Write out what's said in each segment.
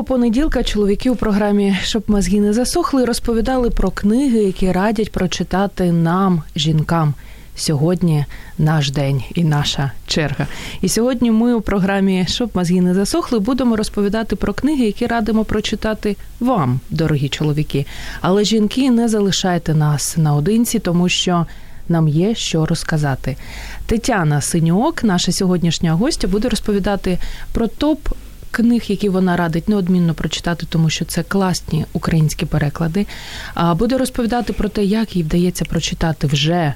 Минулого понеділка чоловіки у програмі Щоб мозги не засохли, розповідали про книги, які радять прочитати нам, жінкам. Сьогодні наш день і наша черга. І сьогодні ми у програмі Щоб мозги не засохли, будемо розповідати про книги, які радимо прочитати вам, дорогі чоловіки. Але жінки, не залишайте нас наодинці, тому що. Нам є що розказати. Тетяна Синьок, наша сьогоднішня гостя, буде розповідати про топ книг, які вона радить неодмінно прочитати, тому що це класні українські переклади. А буде розповідати про те, як їй вдається прочитати вже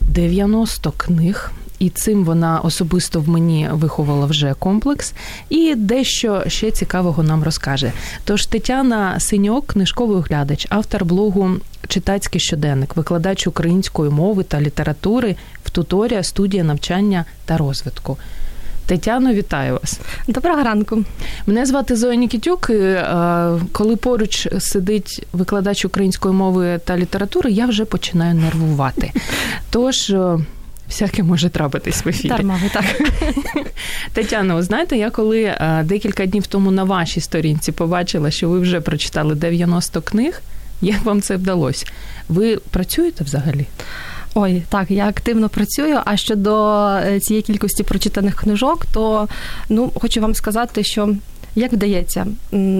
90 книг. І цим вона особисто в мені виховала вже комплекс, і дещо ще цікавого нам розкаже. Тож Тетяна Синьок, книжковий оглядач, автор блогу Читацький щоденник, викладач української мови та літератури в туторія студія навчання та розвитку. Тетяно, вітаю вас. Доброго ранку. Мене звати Зоя Нікітюк. Коли поруч сидить викладач української мови та літератури, я вже починаю нервувати. Тож. Всяке може трапитись в ефірі. Дарма ви так. Тетяно, знаєте, я коли декілька днів тому на вашій сторінці побачила, що ви вже прочитали 90 книг, як вам це вдалося? Ви працюєте взагалі? Ой, так, я активно працюю. А щодо цієї кількості прочитаних книжок, то ну хочу вам сказати, що як вдається,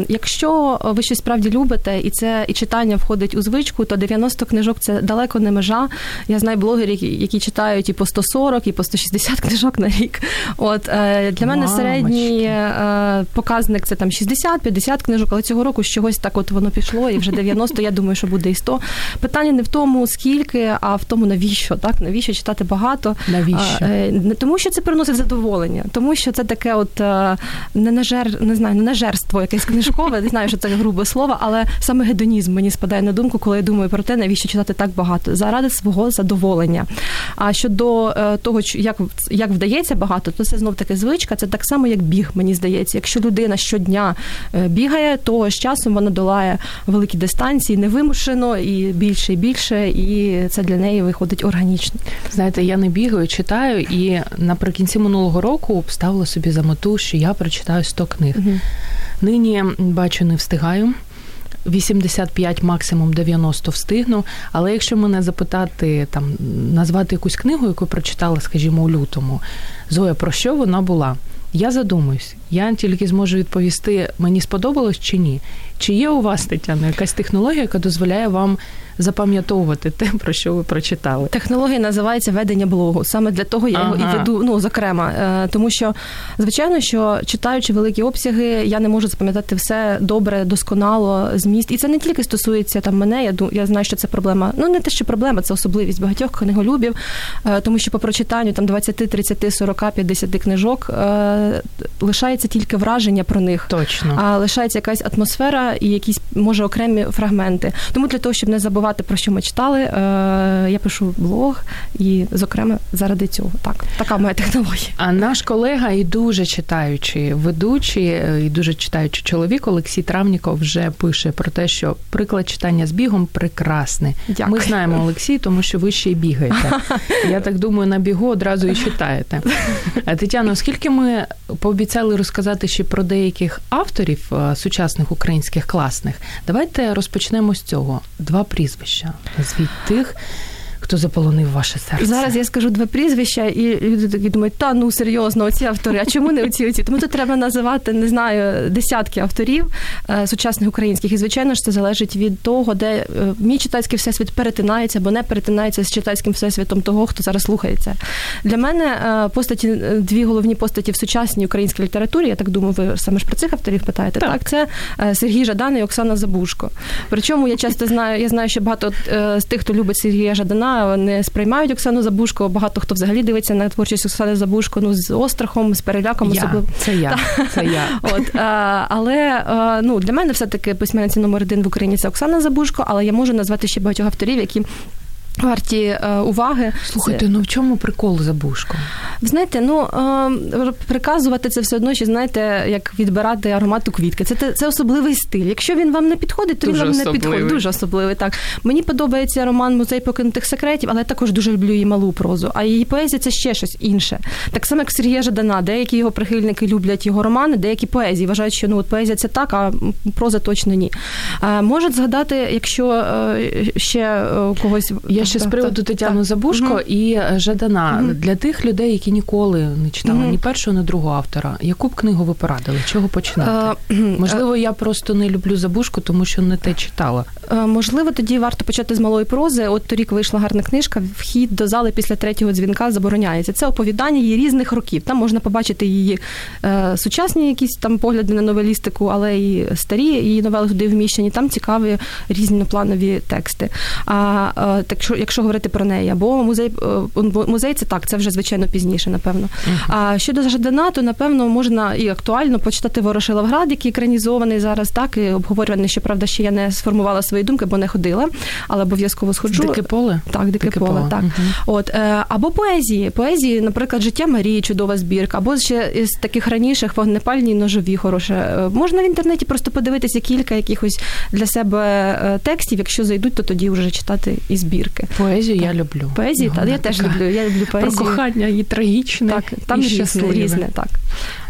якщо ви щось справді любите, і це і читання входить у звичку, то 90 книжок це далеко не межа. Я знаю блогерів, які читають і по 140, і по 160 книжок на рік. От е, для мене середній е, показник це там 60-50 книжок, але цього року з чогось так от воно пішло, і вже 90, я думаю, що буде і 100. Питання не в тому, скільки, а в тому, навіщо так, навіщо читати багато. Навіщо? Е, тому що це приносить задоволення, тому що це таке, от не нажер, не знаю, не нажерство якесь книжкове, не знаю, що це грубе слово, але саме гедонізм мені спадає на думку, коли я думаю про те, навіщо читати так багато заради свого задоволення. А щодо е, того, як як вдається багато, то це знов таки звичка. Це так само, як біг, мені здається. Якщо людина щодня е, бігає, то з часом вона долає великі дистанції невимушено і більше і більше, і це для неї виходить органічно. Знаєте, я не бігаю, читаю, і наприкінці минулого року ставила собі за мету, що я прочитаю 100 книг. Угу. Нині бачу, не встигаю. 85, максимум 90 встигну. Але якщо мене запитати, там назвати якусь книгу, яку прочитала, скажімо, у лютому, Зоя, про що вона була? Я задумуюсь, я тільки зможу відповісти, мені сподобалось чи ні. Чи є у вас, Тетяна, якась технологія, яка дозволяє вам запам'ятовувати те, про що ви прочитали? Технологія називається ведення блогу. Саме для того я його ага. і веду. Ну зокрема, е, тому що звичайно, що читаючи великі обсяги, я не можу запам'ятати все добре, досконало зміст. І це не тільки стосується там мене. Я я знаю, що це проблема. Ну не те, що проблема, це особливість багатьох книголюбів, е, тому що по прочитанню там 20, 30, 40, 50 книжок е, лишається тільки враження про них. Точно, а лишається якась атмосфера і якісь може окремі фрагменти. Тому для того, щоб не забувати про що ми читали, е, я пишу блог, і зокрема заради цього. Так, така моя технологія. А наш колега і дуже читаючий ведучий, е, і дуже читаючий чоловік Олексій Травніков вже пише про те, що приклад читання з бігом прекрасний. Дякую. Ми знаємо Олексій, тому що ви ще й бігаєте. Я так думаю, на бігу одразу і читаєте. Тетяно, оскільки ми пообіцяли розказати ще про деяких авторів е, сучасних українських класних, давайте розпочнемо з цього. Два прізвища. Назвіть тих, хто заполонив ваше серце. Зараз я скажу два прізвища, і люди такі думають, та ну серйозно, оці автори. А чому не оці оці? Тому тут треба називати, не знаю, десятки авторів е, сучасних українських. І звичайно ж це залежить від того, де е, мій читацький всесвіт перетинається або не перетинається з читацьким всесвітом того, хто зараз слухається. Для мене е, постаті дві головні постаті в сучасній українській літературі. Я так думаю, ви саме ж про цих авторів питаєте. Так, так це Сергій Жадан і Оксана Забушко. Причому я часто знаю, я знаю, що багато з тих, хто любить Сергія Жадана да, не сприймають Оксану Забушко. Багато хто взагалі дивиться на творчість Оксани Забушко ну, з острахом, з переляком. Я. Особливо. Це я. Це я. От, а, але а, ну, для мене все-таки письменниця номер один в Україні це Оксана Забушко, але я можу назвати ще багатьох авторів, які варті е, уваги. Слухайте, ну в чому прикол забушко? Ви знаєте, ну е, приказувати це все одно, що знаєте, як відбирати аромату квітки. Це це особливий стиль. Якщо він вам не підходить, то дуже він вам особливий. не підходить. Дуже особливий. Так мені подобається роман Музей покинутих секретів, але я також дуже люблю її малу прозу. А її поезія це ще щось інше. Так само, як Сергія Жадана, деякі його прихильники люблять його романи, деякі поезії вважають, що ну от поезія це так, а проза точно ні. Е, можуть згадати, якщо е, ще когось я ще з приводу Тетяну Забушко угу. і Жадана угу. для тих людей, які ніколи не читали угу. ні першого, ні другого автора. Яку б книгу ви порадили? Чого починати? Можливо, я просто не люблю Забушку, тому що не те читала. Можливо, тоді варто почати з малої прози. От торік вийшла гарна книжка. Вхід до зали після третього дзвінка забороняється. Це оповідання її різних років. Там можна побачити її е, сучасні якісь там погляди на новелістику, але і старі її новели туди вміщені. Там цікаві різнопланові тексти. А е, так що, якщо говорити про неї, або музей е, музей це так, це вже звичайно пізніше, напевно. Uh-huh. А щодо Жадана, то напевно можна і актуально почитати Ворошиловград, який екранізований зараз, так і обговорюваний, що правда ще я не сформувала свої думки, бо не ходила, але обов'язково сходжу. Дике поле? Так, дике, дике поле, поле. Так uh-huh. от е, або поезії, поезії, наприклад, життя Марії, чудова збірка, або ще із таких раніших вогнепальні ножові хороше. Е, можна в інтернеті просто подивитися кілька якихось для себе текстів. Якщо зайдуть, то тоді вже читати і збірки. Поезію так. я люблю. Поезію, так, я теж люблю. Я люблю поезію. Про кохання і трагічне. Так, там і різне, різне, так.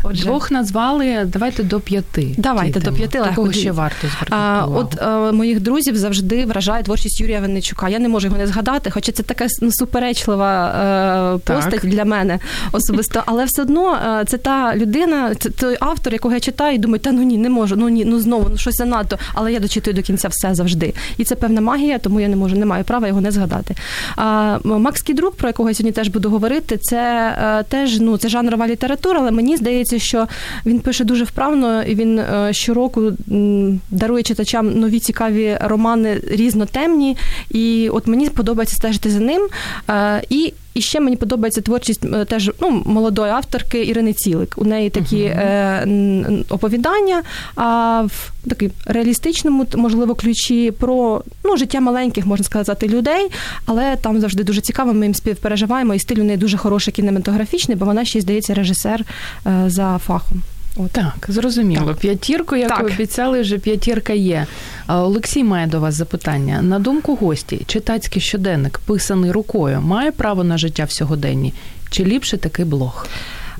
Отже. Двох назвали, давайте до п'яти. Давайте до п'яти легко. Такого ще варто звернути а, От а, моїх друзів завжди вражає творчість Юрія Винничука. Я не можу його не згадати, хоча це така ну, суперечлива а, постать так. для мене особисто. Але все одно це та людина, це той автор, якого я читаю, і думаю, та ну ні, не можу, ну ні, ну знову, ну щось занадто. Але я дочитую до кінця все завжди. І це певна магія, тому я не можу, не маю права його не згадати. А Макс Кідрук, про якого я сьогодні теж буду говорити, це теж ну це жанрова література, але мені здається, що він пише дуже вправно, і він щороку дарує читачам нові цікаві романи різнотемні. І от мені подобається стежити за ним. І і ще мені подобається творчість теж ну, молодої авторки Ірини Цілик. У неї такі uh-huh. е, оповідання а в такій реалістичному, можливо, ключі про ну, життя маленьких, можна сказати, людей, але там завжди дуже цікаво, ми їм співпереживаємо, і стиль у неї дуже хороший кінематографічний, бо вона ще й здається режисер е, за фахом. О, так, зрозуміло. Так. П'ятірку, як так. обіцяли, вже п'ятірка є. Олексій має до вас запитання. На думку гості, читацький щоденник, писаний рукою, має право на життя в сьогоденні? Чи ліпше такий блог?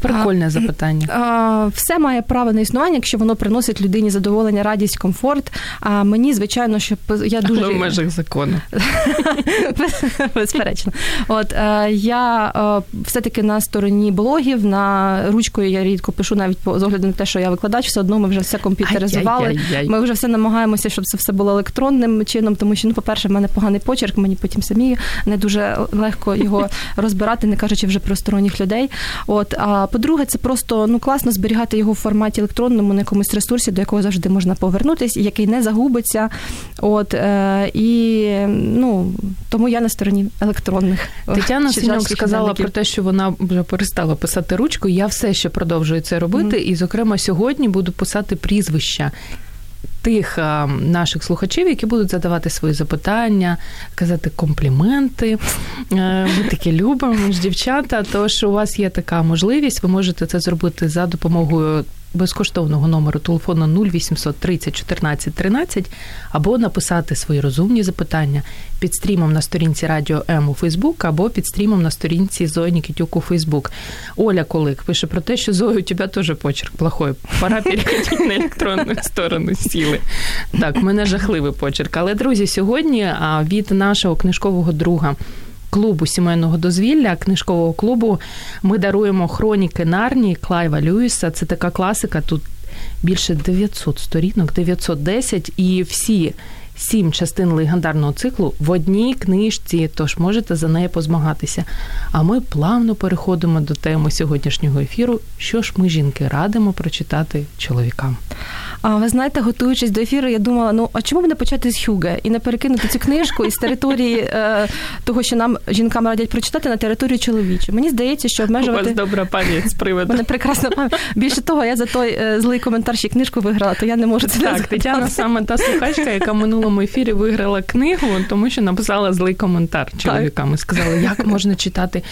Прикольне запитання. Все має право на існування, якщо воно приносить людині задоволення, радість, комфорт. А мені, звичайно, що я дуже Але в межах закону. Безперечно. От е, я е, все-таки на стороні блогів, на ручкою я рідко пишу, навіть з огляду на те, що я викладач, все одно ми вже все комп'ютеризували. Ми вже все намагаємося, щоб це все було електронним чином, тому що, ну, по-перше, в мене поганий почерк, мені потім самі не дуже легко його розбирати, не кажучи вже про сторонніх людей. От а по-друге, це просто ну класно зберігати його в форматі електронному на якомусь ресурсі, до якого завжди можна повернутися, який не загубиться. От е, і ну тому я на стороні електронних. Тетяна Синьок сказала про те, що вона вже перестала писати ручку. Я все ще продовжую це робити, mm. і, зокрема, сьогодні буду писати прізвища тих наших слухачів, які будуть задавати свої запитання, казати компліменти. Е, ми таке любимо, ж дівчата. Тож у вас є така можливість, ви можете це зробити за допомогою безкоштовного номеру телефону 0800 30 14 13 або написати свої розумні запитання під стрімом на сторінці Радіо М у Фейсбук або під стрімом на сторінці Зої Нікітюк у Фейсбук. Оля Колик пише про те, що Зоя, у тебе теж почерк плохой. Пора переходити на електронну сторону сіли. Так, в мене жахливий почерк. Але друзі, сьогодні від нашого книжкового друга клубу сімейного дозвілля, книжкового клубу. Ми даруємо хроніки Нарні Клайва Льюіса. Це така класика. Тут більше 900 сторінок, 910, і всі сім частин легендарного циклу в одній книжці, тож можете за нею позмагатися. А ми плавно переходимо до теми сьогоднішнього ефіру. Що ж ми, жінки, радимо прочитати чоловікам? А ви знаєте, готуючись до ефіру, я думала, ну а чому б не почати з Хюге і не перекинути цю книжку із території е, того, що нам жінкам радять прочитати на територію чоловічу? Мені здається, що обмежувати У вас добра пам'ять з приводу. Мене прекрасна пам'ять. Більше того, я за той е, злий коментар ще книжку виграла, то я не можу це так. Тетяна саме та слухачка, яка в минулому ефірі виграла книгу, тому що написала злий коментар чоловікам і сказала, як можна читати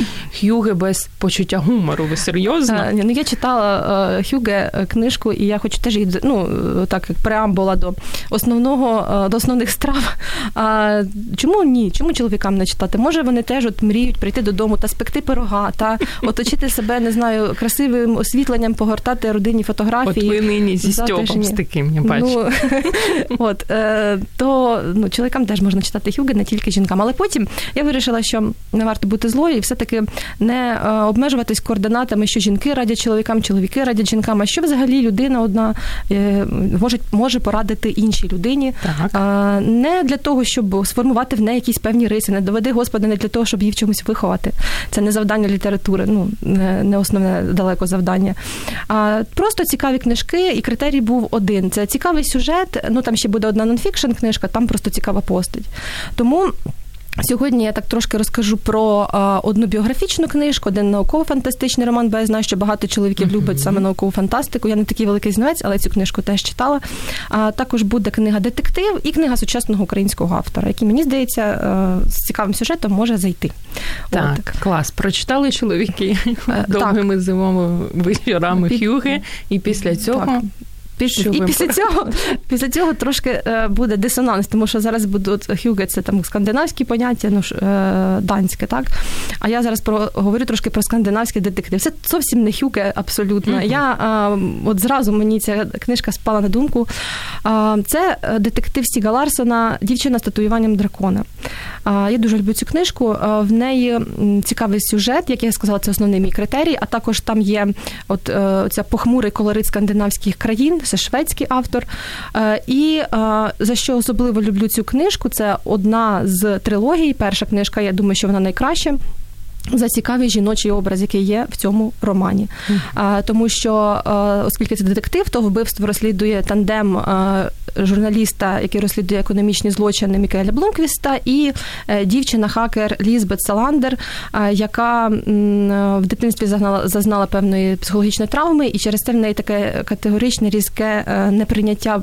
Хюге без почуття гумору. Ви серйозно? А, ну я читала е, Хюге книжку, і я хочу теж її ну так як преамбула до основного до основних страв. А чому ні? Чому чоловікам не читати? Може вони теж от мріють прийти додому та спекти пирога, та оточити себе, не знаю, красивим освітленням, погортати родинні фотографії. От ви нині зі Стьопом з таким, я бачу. Ну, от, е, то ну, чоловікам теж можна читати Хюге, не тільки жінкам. Але потім я вирішила, що не варто бути злою і все-таки не е, обмежуватись координатами, що жінки радять чоловікам, чоловіки радять жінкам, а що взагалі людина одна е, може може порадити іншій людині. Так. Не для того, щоб сформувати в неї якісь певні риси, не доведи Господи, не для того, щоб її в чомусь виховати. Це не завдання літератури, ну не основне далеко завдання. А просто цікаві книжки, і критерій був один: це цікавий сюжет. Ну там ще буде одна нонфікшн книжка, там просто цікава постать. Тому. Сьогодні я так трошки розкажу про а, одну біографічну книжку, один науково-фантастичний роман, бо я знаю, що багато чоловіків uh-huh. люблять саме наукову фантастику. Я не такий великий знавець, але цю книжку теж читала. А також буде книга Детектив і книга сучасного українського автора, який мені здається з цікавим сюжетом може зайти. Так, От. клас. Прочитали чоловіки е, довгими зимовими вечорами Під... Хюги, і після цього. Так. Що і після цього після цього трошки е, буде дисонанс, тому що зараз будуть хюге, це там скандинавські поняття, ну е, данське, так. А я зараз про говорю трошки про скандинавський детектив. Це зовсім не хюге абсолютно. Mm-hmm. Я от зразу мені ця книжка спала на думку. Це е, детектив Сіга Ларсона, дівчина з татуюванням дракона. Я дуже люблю цю книжку. В неї цікавий сюжет, як я сказала, це основний мій критерій. А також там є от ця похмурий колорит скандинавських країн це шведський автор. Е, і е, за що особливо люблю цю книжку, це одна з трилогій. Перша книжка, я думаю, що вона найкраща. За цікавий жіночий образ, який є в цьому романі, а, тому що оскільки це детектив, то вбивство розслідує тандем журналіста, який розслідує економічні злочини Мікеля Блумквіста, і е, дівчина-хакер Лізбет Саландер, яка в дитинстві зазнала зазнала певної психологічної травми, і через це в неї таке категоричне різке е, неприйняття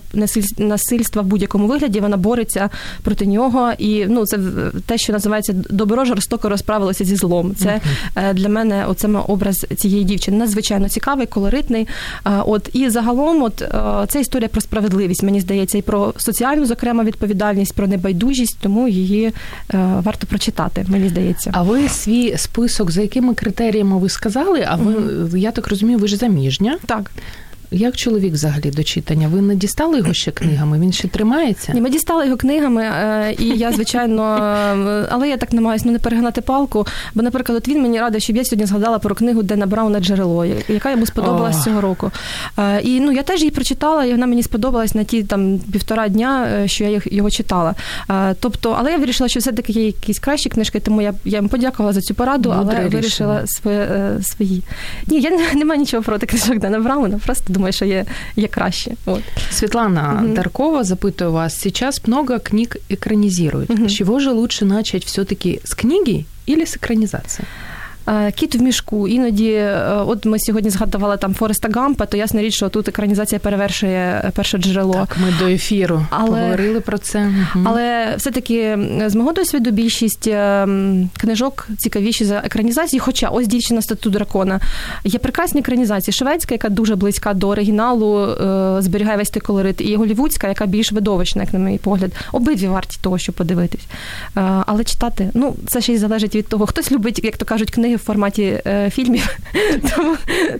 насильства в будь-якому вигляді. Вона бореться проти нього, і ну це те, що називається добро жорстоко розправилося зі злом. Це uh для мене оце образ цієї дівчини надзвичайно цікавий, колоритний. От і загалом, от це історія про справедливість, мені здається, і про соціальну, зокрема, відповідальність, про небайдужість, тому її е, варто прочитати. Мені здається. А ви свій список, за якими критеріями ви сказали? А ви uh я так розумію, ви ж заміжня? Так. Як чоловік взагалі до читання? Ви не дістали його ще книгами? Він ще тримається? Ні, ми дістали його книгами, е, і я, звичайно, е, але я так намагаюся ну, не перегнати палку. Бо, наприклад, от він мені радив, щоб я сьогодні згадала про книгу Дена Брауна Джерело, яка йому сподобалась oh. цього року. Е, і ну я теж її прочитала, і вона мені сподобалась на ті там півтора дня, що я його читала. Тобто, але я вирішила, що все-таки є якісь кращі книжки, тому я я їм подякувала за цю пораду, Мудре але рішення. вирішила своє, свої. Ні, я не маю нічого проти книжок Дена Брауна, просто думаю, що є, є краще. От. Светлана угу. Даркова запитую вас, сейчас много книг экранизируют. Угу. С чего же лучше начать все-таки с книги или с экранизации? Е, кіт в мішку. Іноді, е, от ми сьогодні згадували там Фореста Гампа, то ясна річ, що тут екранізація перевершує е, перше джерело. Так, ми до ефіру але, поговорили про це. Угу. Але все-таки з мого досвіду більшість книжок цікавіші за екранізації. Хоча ось дівчина стату дракона є прекрасні екранізації. Шведська, яка дуже близька до оригіналу, зберігає весь той колорит, і голівудська, яка більш видовищна, як на мій погляд. Обидві варті того, щоб подивитись. Але читати, ну це ще й залежить від того, хтось любить, як то кажуть, книги в форматі е, фільмів, тому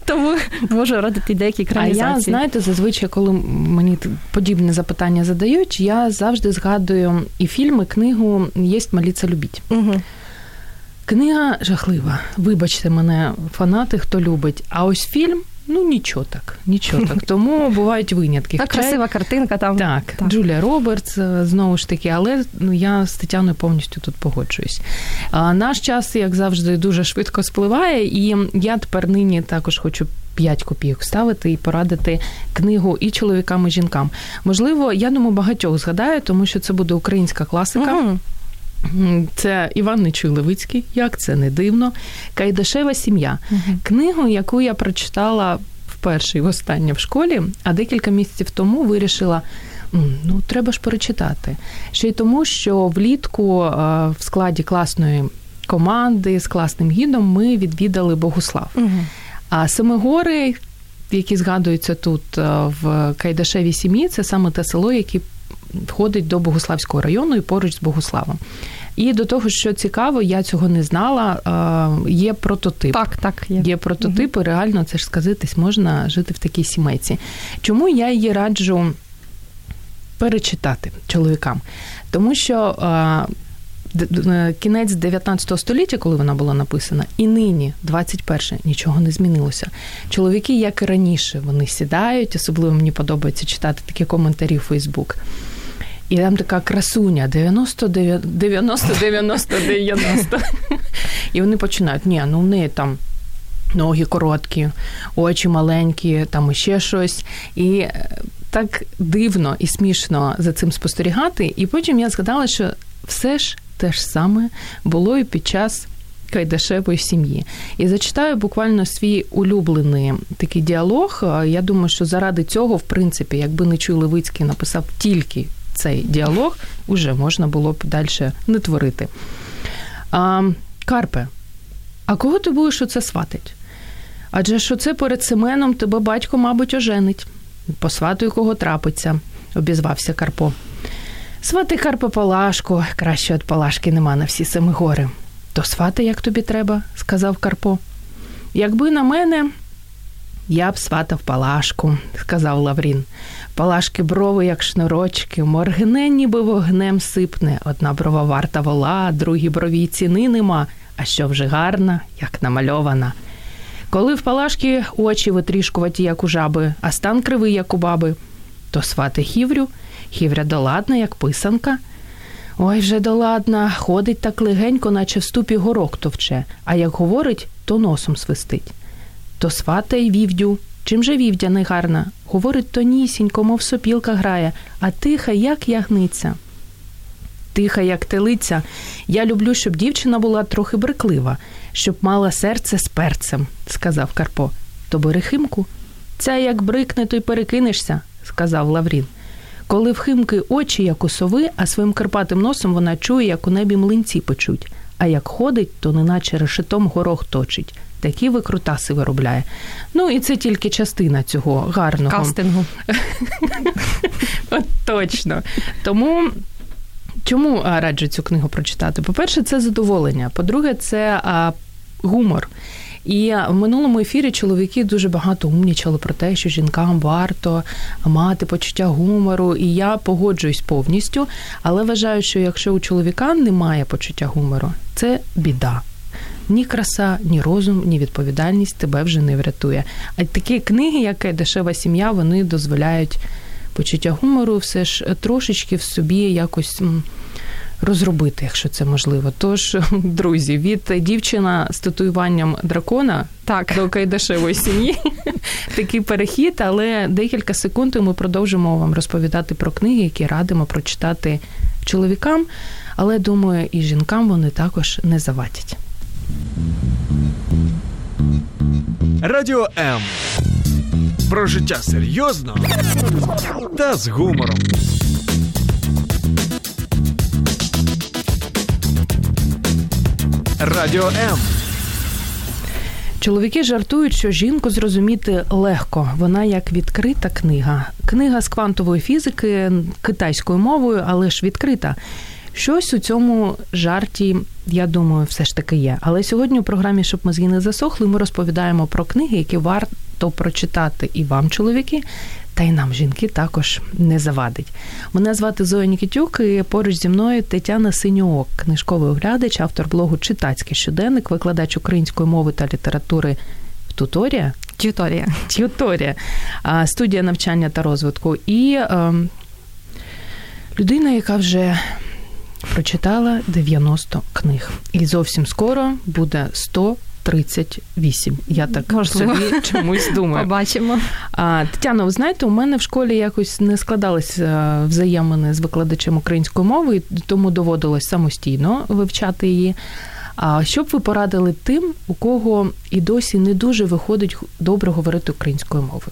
тому можу радити деякі екранізації. А я знаєте, зазвичай, коли мені подібне запитання задають, я завжди згадую і фільми, книгу Єсть маліться любіть. Угу. Книга жахлива. Вибачте мене, фанати, хто любить. А ось фільм Ну, нічого так, нічого так. Тому бувають винятки. Так, красива картинка там. Так, так, Джулія Робертс, е, знову ж таки, але ну, я з Тетяною повністю тут погоджуюсь. А, Наш час, як завжди, дуже швидко спливає, і я тепер нині також хочу. 5 копійок ставити і порадити книгу і чоловікам, і жінкам. Можливо, я думаю, багатьох згадаю, тому що це буде українська класика. Угу. Це Іван Нечуй Левицький, як це не дивно. Кайдашева сім'я. Угу. Книгу, яку я прочитала вперше і востаннє в школі, а декілька місяців тому вирішила. Ну, треба ж перечитати. Ще й тому, що влітку в складі класної команди з класним гідом ми відвідали Богуслав. Угу. А Семигори, які згадуються тут в Кайдашевій сім'ї, це саме те село, яке входить до Богуславського району і поруч з Богуславом. І до того, що цікаво, я цього не знала. Є прототип. Так, так. Є, є прототипи, угу. реально це ж сказатись, можна жити в такій сімейці. Чому я її раджу перечитати чоловікам? Тому що. Кінець 19 століття, коли вона була написана, і нині, 21 нічого не змінилося. Чоловіки, як і раніше, вони сідають, особливо мені подобається читати такі коментарі в Фейсбук. І там така красуня 90, 90, 90, 90. І вони починають, ні, ну в неї там ноги короткі, очі маленькі, там ще щось. І е, так дивно і смішно за цим спостерігати. І потім я згадала, що все ж те ж саме було і під час. Кайдашевої сім'ї. І зачитаю буквально свій улюблений такий діалог. Я думаю, що заради цього, в принципі, якби не Чуй Левицький написав тільки цей діалог, уже можна було б далі не творити. А, Карпе, а кого ти будеш оце сватить? Адже що це перед Семеном тебе батько, мабуть, оженить. Посватуй, кого трапиться, обізвався Карпо. Свати Карпо Палашку, краще від Палашки нема на всі семи гори. То свати, як тобі треба, сказав Карпо. Якби на мене, я б сватав Палашку, сказав Лаврін. Палашки брови, як шнурочки, моргне, ніби вогнем сипне. Одна брова варта вола, другій брові ціни нема, а що вже гарна, як намальована. Коли в Палашки очі витрішкуваті, як у жаби, а стан кривий, як у баби, то свати хіврю, хівря доладна, як писанка. Ой, вже доладна, ходить так легенько, наче в ступі горок товче, а як говорить, то носом свистить. То сватай вівдю, Чим же вівдя не гарна? Говорить тонісінько, мов сопілка грає, а тиха, як ягниця. Тиха, як телиця. Я люблю, щоб дівчина була трохи бриклива, щоб мала серце з перцем, сказав Карпо. То бери химку. Ця як брикне, то й перекинешся, сказав Лаврін. Коли в химки очі, як у сови, а своїм карпатим носом вона чує, як у небі млинці печуть, а як ходить, то неначе решетом горох точить такі викрутаси виробляє. Ну і це тільки частина цього гарного кастингу. От Точно. Тому. Чому раджу цю книгу прочитати? По-перше, це задоволення. По-друге, це а, гумор. І в минулому ефірі чоловіки дуже багато умнічали про те, що жінкам варто мати почуття гумору. І я погоджуюсь повністю, але вважаю, що якщо у чоловіка немає почуття гумору, це біда ні краса, ні розум, ні відповідальність тебе вже не врятує. А такі книги, як дешева сім'я, вони дозволяють почуття гумору, все ж трошечки в собі якось. Розробити, якщо це можливо. Тож, друзі, від дівчина з татуюванням дракона так. до кайдашевої сім'ї такий перехід, але декілька секунд ми продовжимо вам розповідати про книги, які радимо прочитати чоловікам. Але думаю, і жінкам вони також не завадять. Радіо М. Про життя серйозно та з гумором. Радіо М. Чоловіки жартують, що жінку зрозуміти легко. Вона як відкрита книга. Книга з квантової фізики китайською мовою, але ж відкрита. Щось у цьому жарті, я думаю, все ж таки є. Але сьогодні у програмі Щоб мозги не засохли, ми розповідаємо про книги, які варто прочитати і вам, чоловіки, та й нам, жінки, також не завадить. Мене звати Зоя Нікітюк, і поруч зі мною Тетяна Синьоок, книжковий оглядач, автор блогу Читацький щоденник, викладач української мови та літератури Туторія Т'юторія. Т'юторія. Студія навчання та розвитку. І ем, людина, яка вже прочитала 90 книг. І зовсім скоро буде 100 38. Я так Можливо. собі чомусь думаю. Побачимо. А, Тетяно, ви знаєте, у мене в школі якось не складалися е, взаємини з викладачем української мови, тому доводилось самостійно вивчати її. А що б ви порадили тим, у кого і досі не дуже виходить добре говорити українською мовою?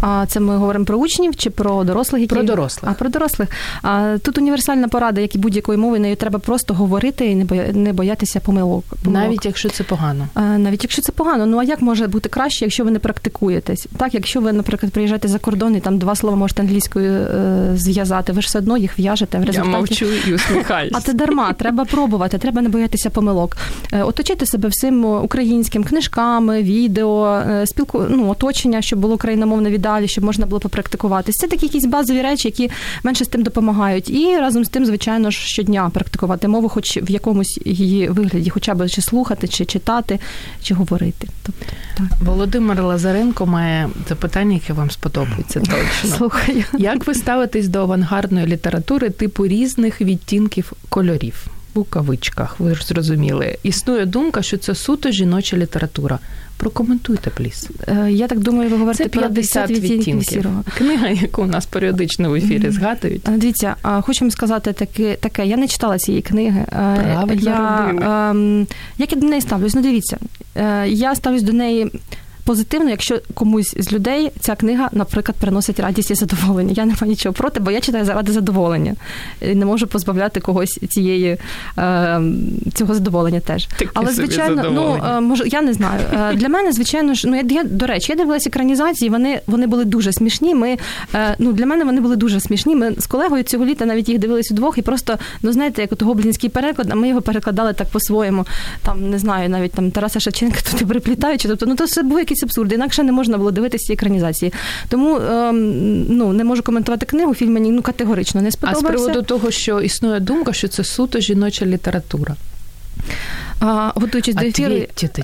А це ми говоримо про учнів чи про дорослих? Які... Про дорослих. А про дорослих. А тут універсальна порада, як і будь-якої мови, нею треба просто говорити і не боятися помилок. помилок. Навіть якщо це погано. А, навіть якщо це погано. Ну а як може бути краще, якщо ви не практикуєтесь? Так, якщо ви, наприклад, приїжджаєте за кордон і там два слова можете англійською е, зв'язати, ви ж все одно їх в'яжете в результаті. Я мовчу і усміхаюсь. А це дарма. Треба пробувати, треба не боятися помилок. Е, оточити себе всім українським книжками, відео, е, спілку, ну оточення, щоб було країномовне віддалі щоб можна було попрактикуватися. Це такі якісь базові речі, які менше з тим допомагають. І разом з тим, звичайно ж, щодня практикувати мову, хоч в якомусь її вигляді, хоча б чи слухати, чи читати, чи говорити. Тобто так. Володимир Лазаренко має запитання, яке вам сподобається. Точно слухаю. Як ви ставитесь до авангардної літератури типу різних відтінків кольорів? У кавичках, ви ж зрозуміли. Існує думка, що це суто жіноча література. Прокоментуйте, пліс. Е, я так думаю, ви говорите Це 50 відтінків. Книга, яку у нас періодично в ефірі згадують. Дивіться, хочу сказати таке, таке. Я не читала цієї книги. Е, Правильно я, робили. Ем, як я до неї ставлюсь? Ну, дивіться, е, я ставлюсь до неї позитивно, якщо комусь з людей ця книга, наприклад, приносить радість і задоволення. Я не маю нічого проти, бо я читаю заради задоволення. І Не можу позбавляти когось цієї е, цього задоволення теж. Такі Але звичайно, ну е, може, я не знаю. Е, для мене, звичайно ж, ну я, я до речі, я дивилася екранізації. Вони вони були дуже смішні. Ми ну для мене вони були дуже смішні. Ми з колегою цього літа навіть їх дивилися удвох, і просто ну знаєте, як от гоблінський переклад, а ми його перекладали так по-своєму. Там не знаю, навіть там Тараса Шевченка туди приплітаючи. Тобто, ну то все був якийсь абсурд. Інакше не можна було дивитися екранізації. Тому ем, ну не можу коментувати книгу. Фільм мені ну категорично не сподобався. А з приводу того, що існує думка, що це суто жіноча література. А, Готуючись до ефіру,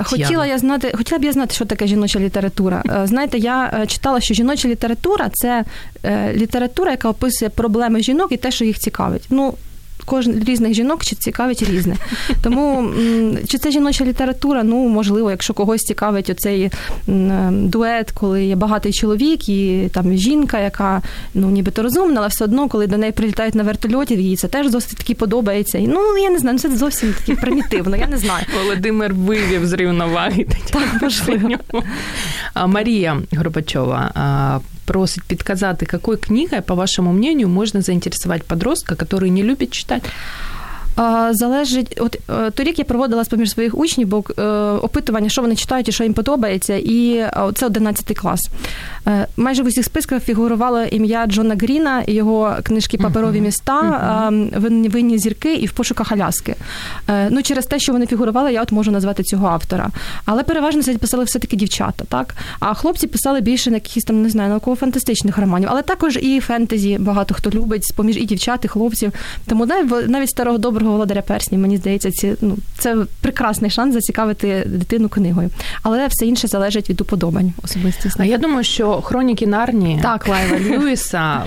хотіла я знати, хотіла б я знати, що таке жіноча література. Е, знаєте, я е, читала, що жіноча література це е, література, яка описує проблеми жінок і те, що їх цікавить. Ну кожен різних жінок чи цікавить різне. Тому чи це жіноча література? Ну можливо, якщо когось цікавить оцей дует, коли є багатий чоловік і там жінка, яка ну нібито розумна, але все одно, коли до неї прилітають на вертольоті, їй це теж досить таки подобається. І, ну я не знаю, ну, це зовсім таки примітивно. Я не знаю. Володимир вивів з рівноваги. Так, можливо. Марія Горбачова просит подсказать, какой книгой, по вашему мнению, можно заинтересовать подростка, который не любит читать? Залежить, от е, торік я проводила з поміж своїх учнів, бо е, опитування, що вони читають і що їм подобається, і це 11 клас. Е, майже в усіх списках фігурувало ім'я Джона Гріна, його книжки Паперові міста, uh-huh. винні зірки і в пошуках Аляски. Ну, через те, що вони фігурували, я от можу назвати цього автора. Але переважно це писали все-таки дівчата, так? А хлопці писали більше на якихось там, не знаю, науково-фантастичних романів, але також і фентезі багато хто любить, з поміж і дівчат, і хлопців. Тому навіть старого доброго володаря перснів, мені здається, ці ну це прекрасний шанс зацікавити дитину книгою. Але все інше залежить від уподобань особистісних. А я думаю, що хроніки Нарні так Лайва Льюіса.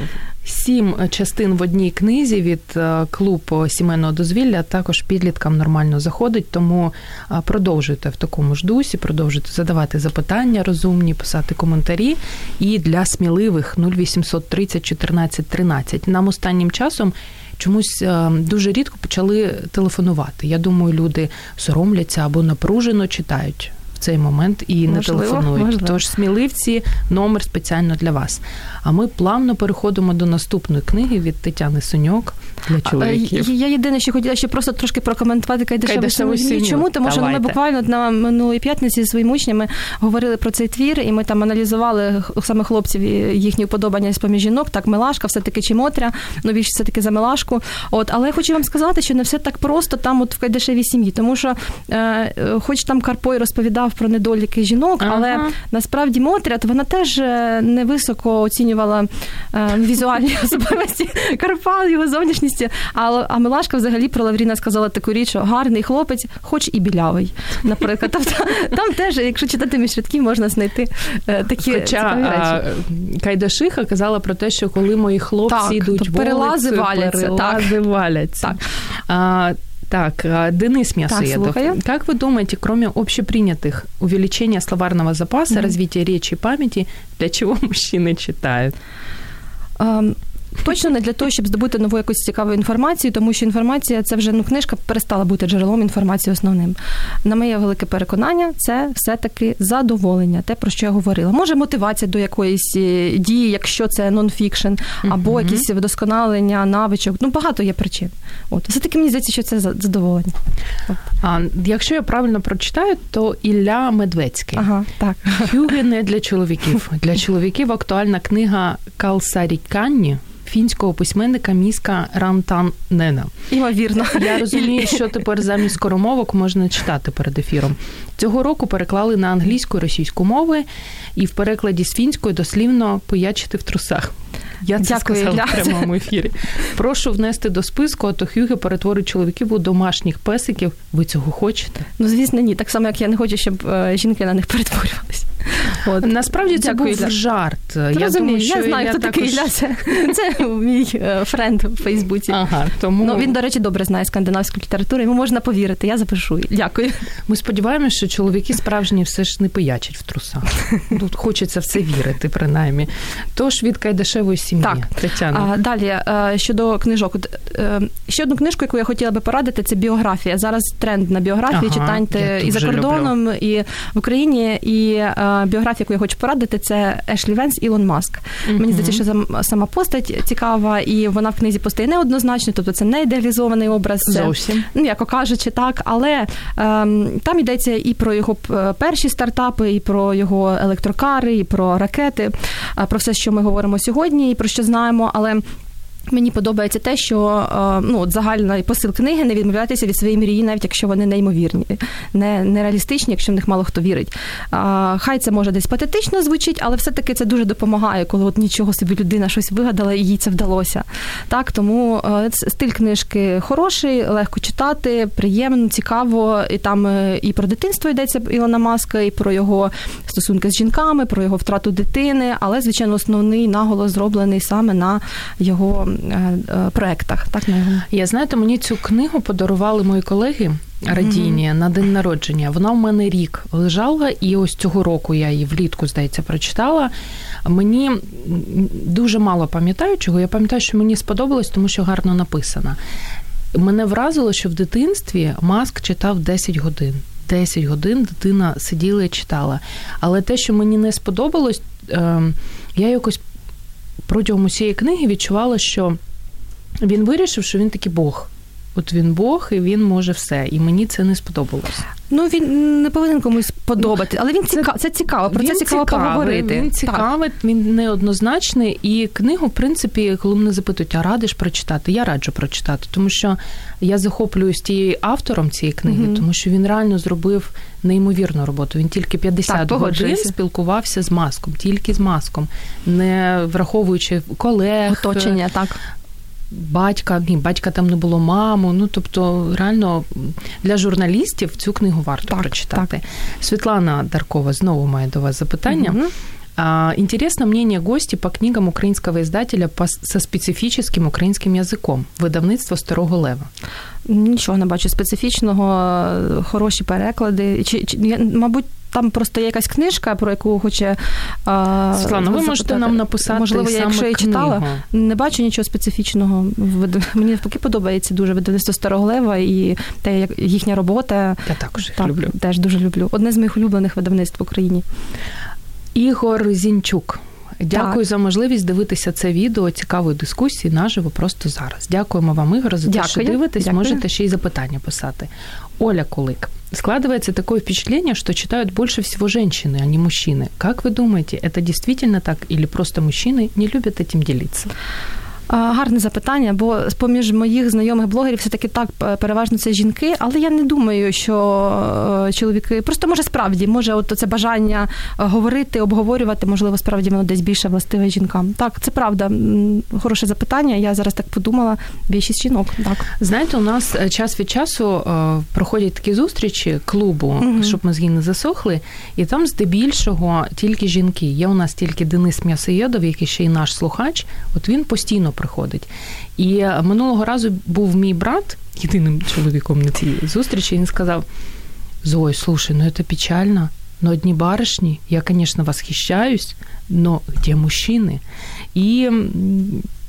Сім частин в одній книзі від е, клубу сімейного дозвілля також підліткам нормально заходить, тому е, продовжуйте в такому ж дусі, продовжуйте задавати запитання розумні, писати коментарі. І для сміливих 0800 30 14 13. Нам останнім часом чомусь е, дуже рідко почали телефонувати. Я думаю, люди соромляться або напружено читають в цей момент і можливо, не телефонують. Можливо. Тож сміливці номер спеціально для вас. А ми плавно переходимо до наступної книги від Тетяни Соньок для чоловіків. Я єдине, що хотіла ще просто трошки прокоментувати Кайдашеву сім'ю. Чому? Тому Давайте. що ми буквально на минулої п'ятниці зі своїми учнями говорили про цей твір, і ми там аналізували саме хлопців їхні вподобання з поміж жінок. Так, Мелашка, все-таки чи Мотря, ну більше все-таки за Мелашку. От, але я хочу вам сказати, що не все так просто там, от в Кайдашевій сім'ї, тому що, е, хоч там Карпой розповідав про недоліки жінок, ага. але насправді Мотря, то вона теж е, невисоко оцінювала е, візуальні особливості Карпа, його зовнішність місці. А а Милашка взагалі про Лавріна сказала таку річ, що гарний хлопець, хоч і білявий. Наприклад, тобто там теж, якщо читати між рядків, можна знайти е, такі Хоча речі. Кайдашиха казала про те, що коли мої хлопці так, йдуть то перелази вулицю, валяться. перелази так. валяться. Так. А, так, Денис Мясоедов. Так, как вы думаете, кроме общепринятых увеличения словарного запаса, mm-hmm. развития речи и памяти, для чего мужчины читают? Um, Точно не для того, щоб здобути нову якусь цікаву інформацію, тому що інформація це вже ну книжка перестала бути джерелом інформації основним. На моє велике переконання, це все-таки задоволення, те, про що я говорила. Може, мотивація до якоїсь е, дії, якщо це нонфікшн, або uh-huh. якісь вдосконалення, навичок. Ну, багато є причин. От все-таки мені здається, що це задоволення. От. А якщо я правильно прочитаю, то Ілля Медведський. Ага, так. Хюги не для чоловіків. Для чоловіків актуальна книга Калсаріканні фінського письменника Міска Рантаннена. Ймовірно. Я розумію, що тепер замість скоромовок можна читати перед ефіром. Цього року переклали на англійську і російську мови, і в перекладі з фінської дослівно поячити в трусах. Я це Дякую, сказала в прямому ефірі. Прошу внести до списку, а то Хюге перетворить чоловіків у домашніх песиків. Ви цього хочете? Ну, звісно, ні. Так само, як я не хочу, щоб жінки на них перетворювалися. От. Насправді це Дякую, був Ілля. жарт. Я, я думаю, що я знаю, я хто також... такий Ілля. Це, мій френд в Фейсбуці. Ага, тому... Ну, він, до речі, добре знає скандинавську літературу, йому можна повірити. Я запишу. Дякую. Ми сподіваємося, що чоловіки справжні все ж не пиячать в трусах. Тут хочеться в це вірити, принаймні. Тож від Кайдашевої сім'ї. Так. Тетяна. А, далі, щодо книжок. е, Ще одну книжку, яку я хотіла би порадити, це біографія. Зараз тренд на біографії. Ага, Читайте і за кордоном, люблю. і в Україні. І біографія, яку я хочу порадити, це Ешлі Венс, Ілон Маск. Угу. Мені здається, що сама постать цікава, і вона в книзі постає неоднозначно, тобто це не ідеалізований образ. Зовсім. Ну, яко кажучи, так, але ем, там йдеться і про його перші стартапи, і про його електрокари, і про ракети, про все, що ми говоримо сьогодні, і про що знаємо, але. Мені подобається те, що ну от загальний посил книги не відмовлятися від своєї мрії, навіть якщо вони неймовірні, не нереалістичні, якщо в них мало хто вірить. Хай це може десь патетично звучить, але все-таки це дуже допомагає, коли от нічого собі людина щось вигадала і їй це вдалося. Так, тому стиль книжки хороший, легко читати, приємно, цікаво. І там і про дитинство йдеться Ілона Маска, і про його стосунки з жінками, про його втрату дитини, але звичайно основний наголос зроблений саме на його проектах. Так я знаєте, мені цю книгу подарували мої колеги. Радійні mm-hmm. на день народження. Вона в мене рік лежала, і ось цього року я її влітку, здається, прочитала. Мені дуже мало пам'ятаю, чого. Я пам'ятаю, що мені сподобалось, тому що гарно написана. Мене вразило, що в дитинстві Маск читав 10 годин. 10 годин дитина сиділа і читала. Але те, що мені не сподобалось, я якось протягом усієї книги відчувала, що він вирішив, що він таки Бог. От він Бог, і він може все. І мені це не сподобалося. Ну він не повинен комусь подобати, але він цікав, це цікаво. Про це цікаво цікавий, поговорити. Він цікавий, він неоднозначний. І книгу, в принципі, коли мене запитують, а радиш прочитати, я раджу прочитати, тому що я захоплююсь тією автором цієї книги, mm-hmm. тому що він реально зробив неймовірну роботу. Він тільки 50 так, годин спілкувався з маском, тільки з маском, не враховуючи колег, оточення, так. Батька, ні, батька там не було маму. Ну тобто, реально для журналістів цю книгу варто так, прочитати. Так. Світлана Даркова знову має до вас запитання. Угу. Интересно мнение гости по книгам украинского издателя по, со специфическим українським язиком. Видавництво Старого Лева. Нічого не бачу специфічного, хороші переклади. Чи, чи мабуть, там просто є якась книжка, про яку хоче Світлана, ви можете нам написати. Можливо, я якщо я книгу. читала, не бачу нічого специфічного. Мені навпаки подобається дуже видавництво Старого Лева і те, як їхня робота. Я також їх так, люблю. Теж дуже люблю. Одне з моїх улюблених видавництв в Україні. Ігор Зінчук. Дякую так. за можливість дивитися це відео цікавої дискусії наживо просто зараз. Дякуємо вам, Ігор, за те, що дивитесь. Дякую. Можете ще й запитання писати. Оля Кулик. Складывается такое впечатление, что читают больше всего женщины, а не мужчины. Как вы думаете, это действительно так или просто мужчины не любят этим делиться? Гарне запитання, бо поміж моїх знайомих блогерів все таки так переважно це жінки, але я не думаю, що е, чоловіки просто може справді може, от це бажання говорити, обговорювати, можливо, справді воно десь більше властиве жінкам. Так, це правда. Хороше запитання. Я зараз так подумала. Більшість жінок. Так знаєте, у нас е, час від часу е, проходять такі зустрічі клубу, угу. щоб мозги не засохли, і там здебільшого тільки жінки. Є у нас тільки Денис М'ясоєдов, який ще й наш слухач. От він постійно приходить. І минулого разу був мій брат, єдиним чоловіком на цій зустрічі, він сказав: Зой, слушай, ну це печально. Но одні баришні, я, звісно, восхищаюсь, но де мужчини? І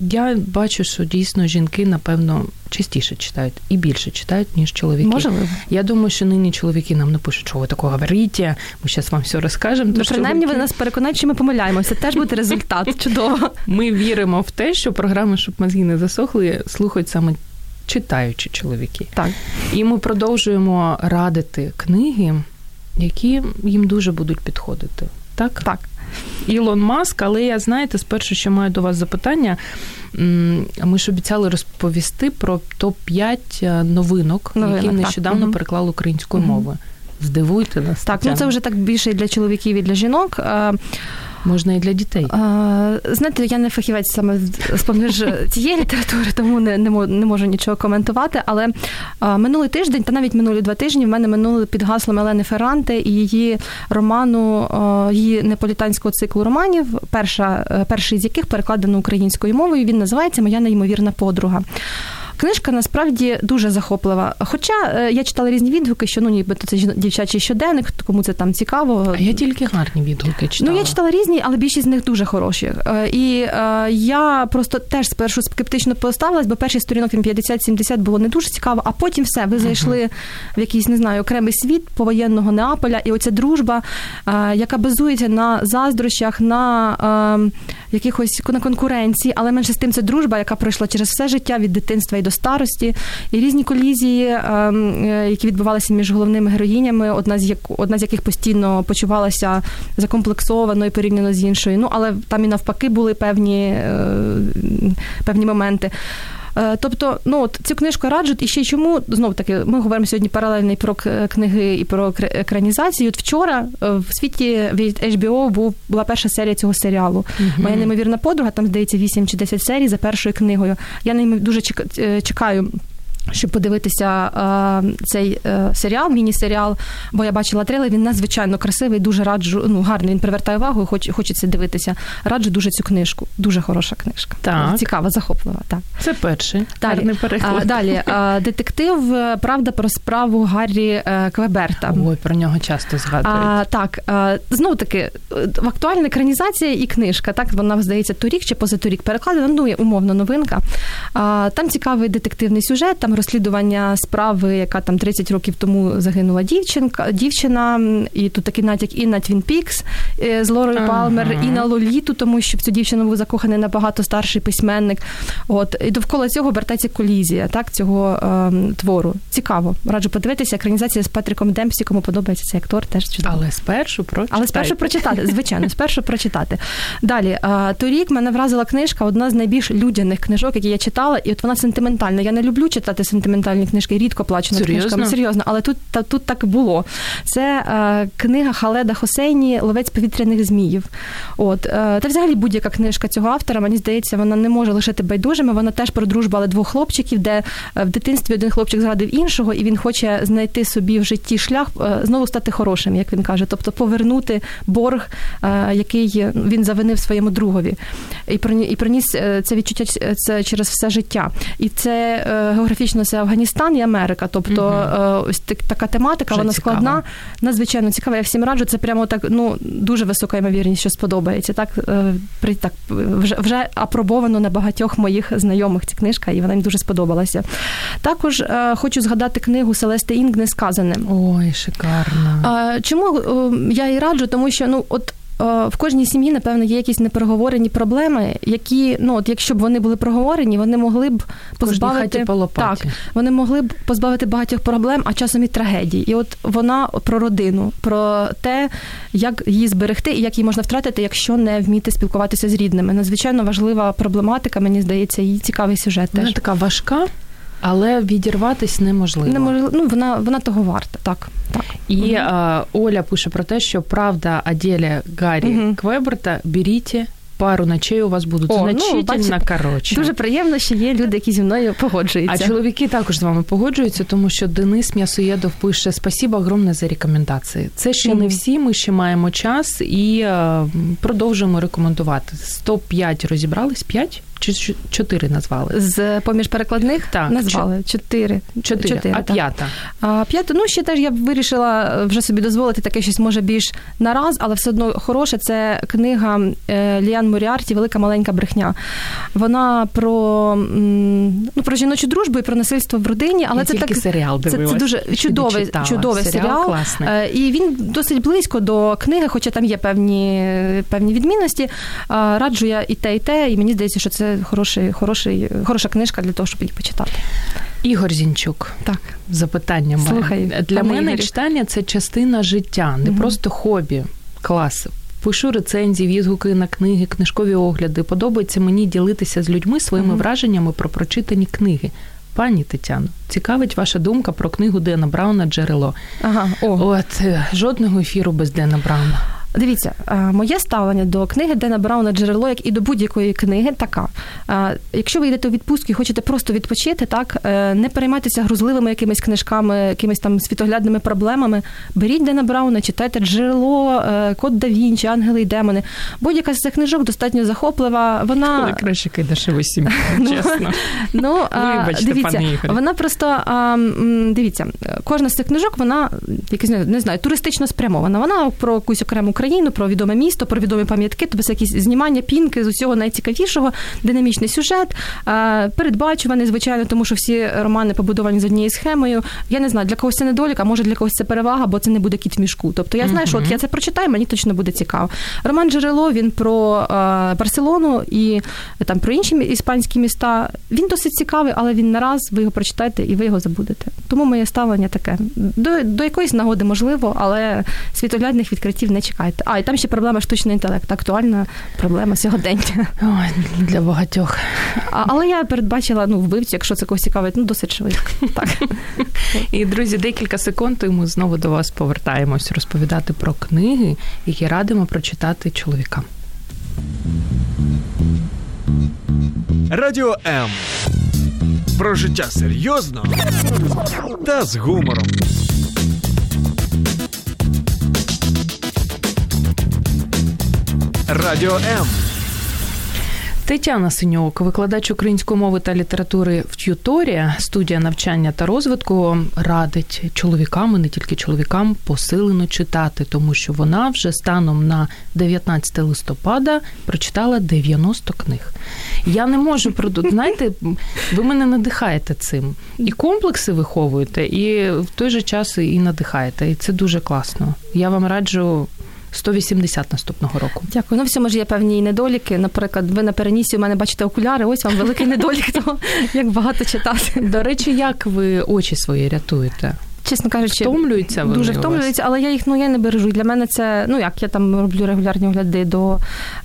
я бачу, що дійсно жінки, напевно, частіше читають і більше читають, ніж чоловіки. Можливо. Я думаю, що нині чоловіки нам напишуть, що ви такого говорите, ми зараз вам все розкажемо. Ну, принаймні, чоловіки... ви нас переконають, що ми помиляємося. Теж буде результат. Чудово. Ми віримо в те, що програми, щоб мозги не засохли, слухають саме читаючі чоловіки. Так. І ми продовжуємо радити книги, які їм дуже будуть підходити. Так? Так. Ілон Маск, але я знаєте, спершу ще маю до вас запитання. Ми ж обіцяли розповісти про топ-5 е, новинок, Новинок, які нещодавно так. переклали українською мовою. Здивуйте нас. Так, ну це вже так більше і для чоловіків, і для жінок. Можна і для дітей. А, Знаєте, я не фахівець саме з поміж цієї літератури, тому не не, не можу нічого коментувати. Але а, минулий тиждень, та навіть минулі два тижні, в мене минули під гаслом Елени Ферранте і її роману, а, її неполітанського циклу романів. Перша, е, перший з яких перекладено українською мовою. Він називається Моя неймовірна подруга. Книжка насправді дуже захоплива. Хоча е, я читала різні відгуки, що ну нібито це дівчачий щоденник, кому це там цікаво. А я тільки гарні відгуки читала. Ну я читала різні, але більшість з них дуже хороші. Е, і е, я просто теж спершу скептично поставилась, бо перші сторінок 50-70 було не дуже цікаво, а потім все. Ви зайшли uh-huh. в якийсь не знаю окремий світ повоєнного Неаполя, і оця дружба, яка базується на заздрощах, на якихось на конкуренції, але менше з тим це дружба, яка пройшла через все життя від дитинства і до старості, і різні колізії, ем, е, які відбувалися між головними героїнями, одна з як одна з яких постійно почувалася закомплексованою порівняно з іншою. Ну але там і навпаки були певні, е, певні моменти. Е, тобто, ну от цю книжку раджуть, і ще чому знов таки ми говоримо сьогодні паралельно про книги і про екранізацію. От Вчора в світі від HBO був була перша серія цього серіалу. uh Моя неймовірна подруга. Там здається 8 чи 10 серій за першою книгою. Я ними дуже чекаю щоб подивитися а, цей е, серіал, міні-серіал, бо я бачила трейлер, він надзвичайно красивий, дуже раджу, ну гарний, він привертає увагу, хоч хочеться дивитися. Раджу дуже цю книжку. Дуже хороша книжка. Так. Цікава, захоплива. Так. Це перший. Далі, а, далі а, детектив е, Правда про справу Гаррі е, Квеберта. Ой, про нього часто згадують. А, Так, знову таки, актуальна екранізація і книжка. Так, вона здається торік чи позаторік перекладена, ну, умовно новинка. А, Там цікавий детективний сюжет. там розслідування справи, яка там 30 років тому загинула дівчинка, дівчина, і тут такий натяк і на Твін Пікс з Лорою ага. Палмер, і на Лоліту, тому що в цю дівчину був закоханий набагато старший письменник. От і довкола цього обертається колізія, так цього е, твору. Цікаво. Раджу подивитися. Екранізація з Патріком Демпсі, кому подобається цей актор, теж чудово. Але спершу прочитати. Але спершу прочитати, звичайно, спершу прочитати. Далі е, торік мене вразила книжка, одна з найбільш людяних книжок, які я читала, і от вона сентиментальна. Я не люблю читати сентиментальні книжки, рідко плачу над книжками. Серйозно, але тут та, тут так було. Це е, книга Халеда Хосейні Ловець повітряних зміїв. От е, та взагалі будь-яка книжка цього автора, мені здається, вона не може лишити байдужими. Вона теж про дружбу, але двох хлопчиків, де е, в дитинстві один хлопчик зрадив іншого, і він хоче знайти собі в житті шлях, е, знову стати хорошим, як він каже, тобто повернути борг, е, який він завинив своєму другові, і і приніс е, це відчуття це через все життя. І це географічно це Афганістан і Америка. Тобто угу. ось така тематика, Вже вона цікаво. складна, надзвичайно цікава. Я всім раджу. Це прямо так ну дуже висока ймовірність, що сподобається. Так е, при так вже вже апробовано на багатьох моїх знайомих ця книжка, і вона їм дуже сподобалася. Також е, хочу згадати книгу Селести Інг Несказане. Ой, шикарно. Чому я і раджу? Тому що ну от в кожній сім'ї, напевно, є якісь непроговорені проблеми, які, ну от якщо б вони були проговорені, вони могли б позбавити так, вони могли б позбавити багатьох проблем, а часом і трагедій. І от вона про родину, про те, як її зберегти і як її можна втратити, якщо не вміти спілкуватися з рідними. Надзвичайно важлива проблематика, мені здається, і цікавий сюжет. Вона теж. така важка. Але відірватись неможливо. Неможливо. Ну, вона вона того варта, так. так. І угу. а, Оля пише про те, що правда о ділі Гаррі угу. Квеберта беріть пару ночей у вас будуть О, значительно ну, коротше. Дуже приємно, що є люди, які зі мною погоджуються. А чоловіки також з вами погоджуються, тому що Денис М'ясоєдов пише спасибо огромне за рекомендації. Це ще mm-hmm. не всі. Ми ще маємо час і е, продовжуємо рекомендувати. 105 розібрались, 5? Чи чотири назвали? З поміж перекладних так, назвали чотири. Чотири, чотири а п'ята? А п'ята, ну ще теж я вирішила е, вже собі дозволити таке щось може більш нараз, але все одно хороше. Це книга е, Ліан Моріарті Велика маленька брехня. Вона про ну, про жіночу дружбу і про насильство в родині, але я це так серіал це, це дуже чудовий чудовий серіал. серіал. Класний. Е, і він досить близько до книги, хоча там є певні певні відмінності. Раджу я і те, і те, і мені здається, що це хороший, хороший, хороша книжка для того, щоб її почитати. Ігор Зінчук, так запитання Слухай, для мене Ігорі. читання це частина життя, не угу. просто хобі. Клас. Пишу рецензії, відгуки на книги, книжкові огляди. Подобається мені ділитися з людьми своїми угу. враженнями про прочитані книги. Пані Тетяно, цікавить ваша думка про книгу Дена Брауна Джерело. Ага, о. От е, жодного ефіру без Дена Брауна. Дивіться, е, моє ставлення до книги Дена Брауна джерело, як і до будь-якої книги, така. Е, якщо ви йдете у відпустку і хочете просто відпочити, так е, не переймайтеся грузливими якимись книжками, якимись там світоглядними проблемами. Беріть Дена Брауна, читайте джерело, Код да Вінчі, Ангели і Демони. Будь-яка з цих книжок достатньо захоплива. Вона Коли краще кидашеву сім'ю, ну, чесно. Ну, Вибачте, дивіться, пане вона просто дивіться, кожна з цих книжок, вона якась не знаю, туристично спрямована. Вона про якусь окрему країну, про відоме місто, про відомі пам'ятки, тобто якісь знімання пінки з усього найцікавішого, динамічний сюжет, передбачуваний, звичайно, тому що всі романи побудовані з однією схемою. Я не знаю, для когось це недолік, а може для когось це перевага, бо це не буде кіт в мішку. Тобто я знаю, що от я це прочитаю, мені точно буде цікаво. Роман Джерело він про Барселону і там про інші іспанські міста. Він досить цікавий, але він нараз ви його прочитаєте і ви його забудете. Тому моє ставлення таке. До до якоїсь нагоди можливо, але світоглядних відкриттів не чекайте. А, і там ще проблема штучний інтелект, актуальна проблема сьогодення. Ой, Для багатьох. А, але я передбачила ну, вбивцю, якщо це когось цікавить, ну досить швидко. Так. І, друзі, декілька секунд, і ми знову до вас повертаємось розповідати про книги, які радимо прочитати чоловікам. Радіо М. Про життя серйозно та з гумором. Радіо М. Тетяна Синьок, викладач української мови та літератури в Т'юторія, студія навчання та розвитку, радить чоловікам, і не тільки чоловікам, посилено читати, тому що вона вже станом на 19 листопада прочитала 90 книг. Я не можу знаєте, ви мене надихаєте цим. І комплекси виховуєте, і в той же час і надихаєте. І це дуже класно. Я вам раджу 180 наступного року. Дякую. Ну, всьому ж є певні недоліки. Наприклад, ви на перенісі у мене бачите окуляри. Ось вам великий недолік, того як багато читати. До речі, як ви очі свої рятуєте? Чесно кажучи, втомлюються вони дуже втомлюються, але я їх ну я не бережу. Для мене це ну як я там роблю регулярні огляди до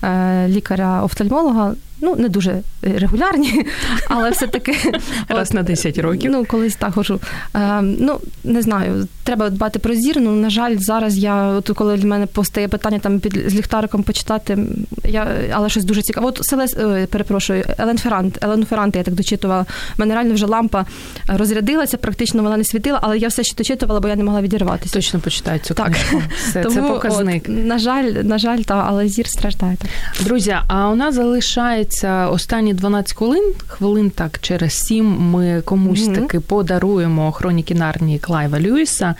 е, лікаря-офтальмолога ну не дуже регулярні, але все-таки раз на 10 років. Ну, колись так хожу. Е, ну, не знаю, треба дбати про зір. Ну, на жаль, зараз я, от коли в мене постає питання там під з ліхтариком почитати, я, але щось дуже цікаве. От Селес, перепрошую, Елен Феррант, Елену Феррант, я так дочитувала. У мене реально вже лампа розрядилася, практично вона не світила, але я все ще дочитувала, бо я не могла відірватися. Точно почитаю цю так. книжку. Все, Тому, це показник. От, на жаль, на жаль, та, але зір страждає. Так. Друзі, а у нас залишається залишається останні 12 хвилин. Хвилин так через 7 ми комусь mm-hmm. таки подаруємо хроніки Нарнії Клайва Льюіса.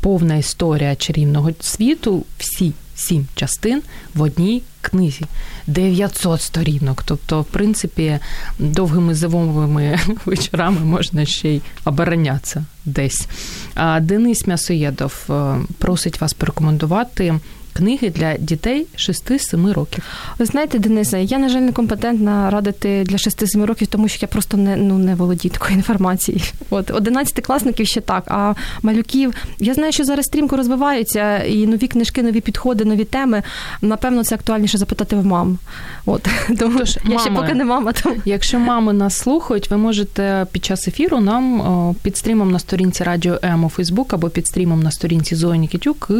Повна історія чарівного світу. Всі сім частин в одній книзі. 900 сторінок. Тобто, в принципі, довгими зимовими вечорами можна ще й оборонятися десь. А Денис М'ясоєдов е, просить вас порекомендувати книги для дітей 6-7 років. Ви знаєте, Денисе, я на жаль не компетентна радити для 6-7 років, тому що я просто не ну не володію такою інформацією. От 11 класників ще так. А малюків я знаю, що зараз стрімко розвиваються і нові книжки, нові підходи, нові теми. Напевно, це актуальніше запитати в мам. От тому Тож, я мами, ще поки не мама. Тому... Якщо мами нас слухають, ви можете під час ефіру нам під стрімом на сторінці Радіо М у Фейсбук або під стрімом на сторінці Зої Нікітюк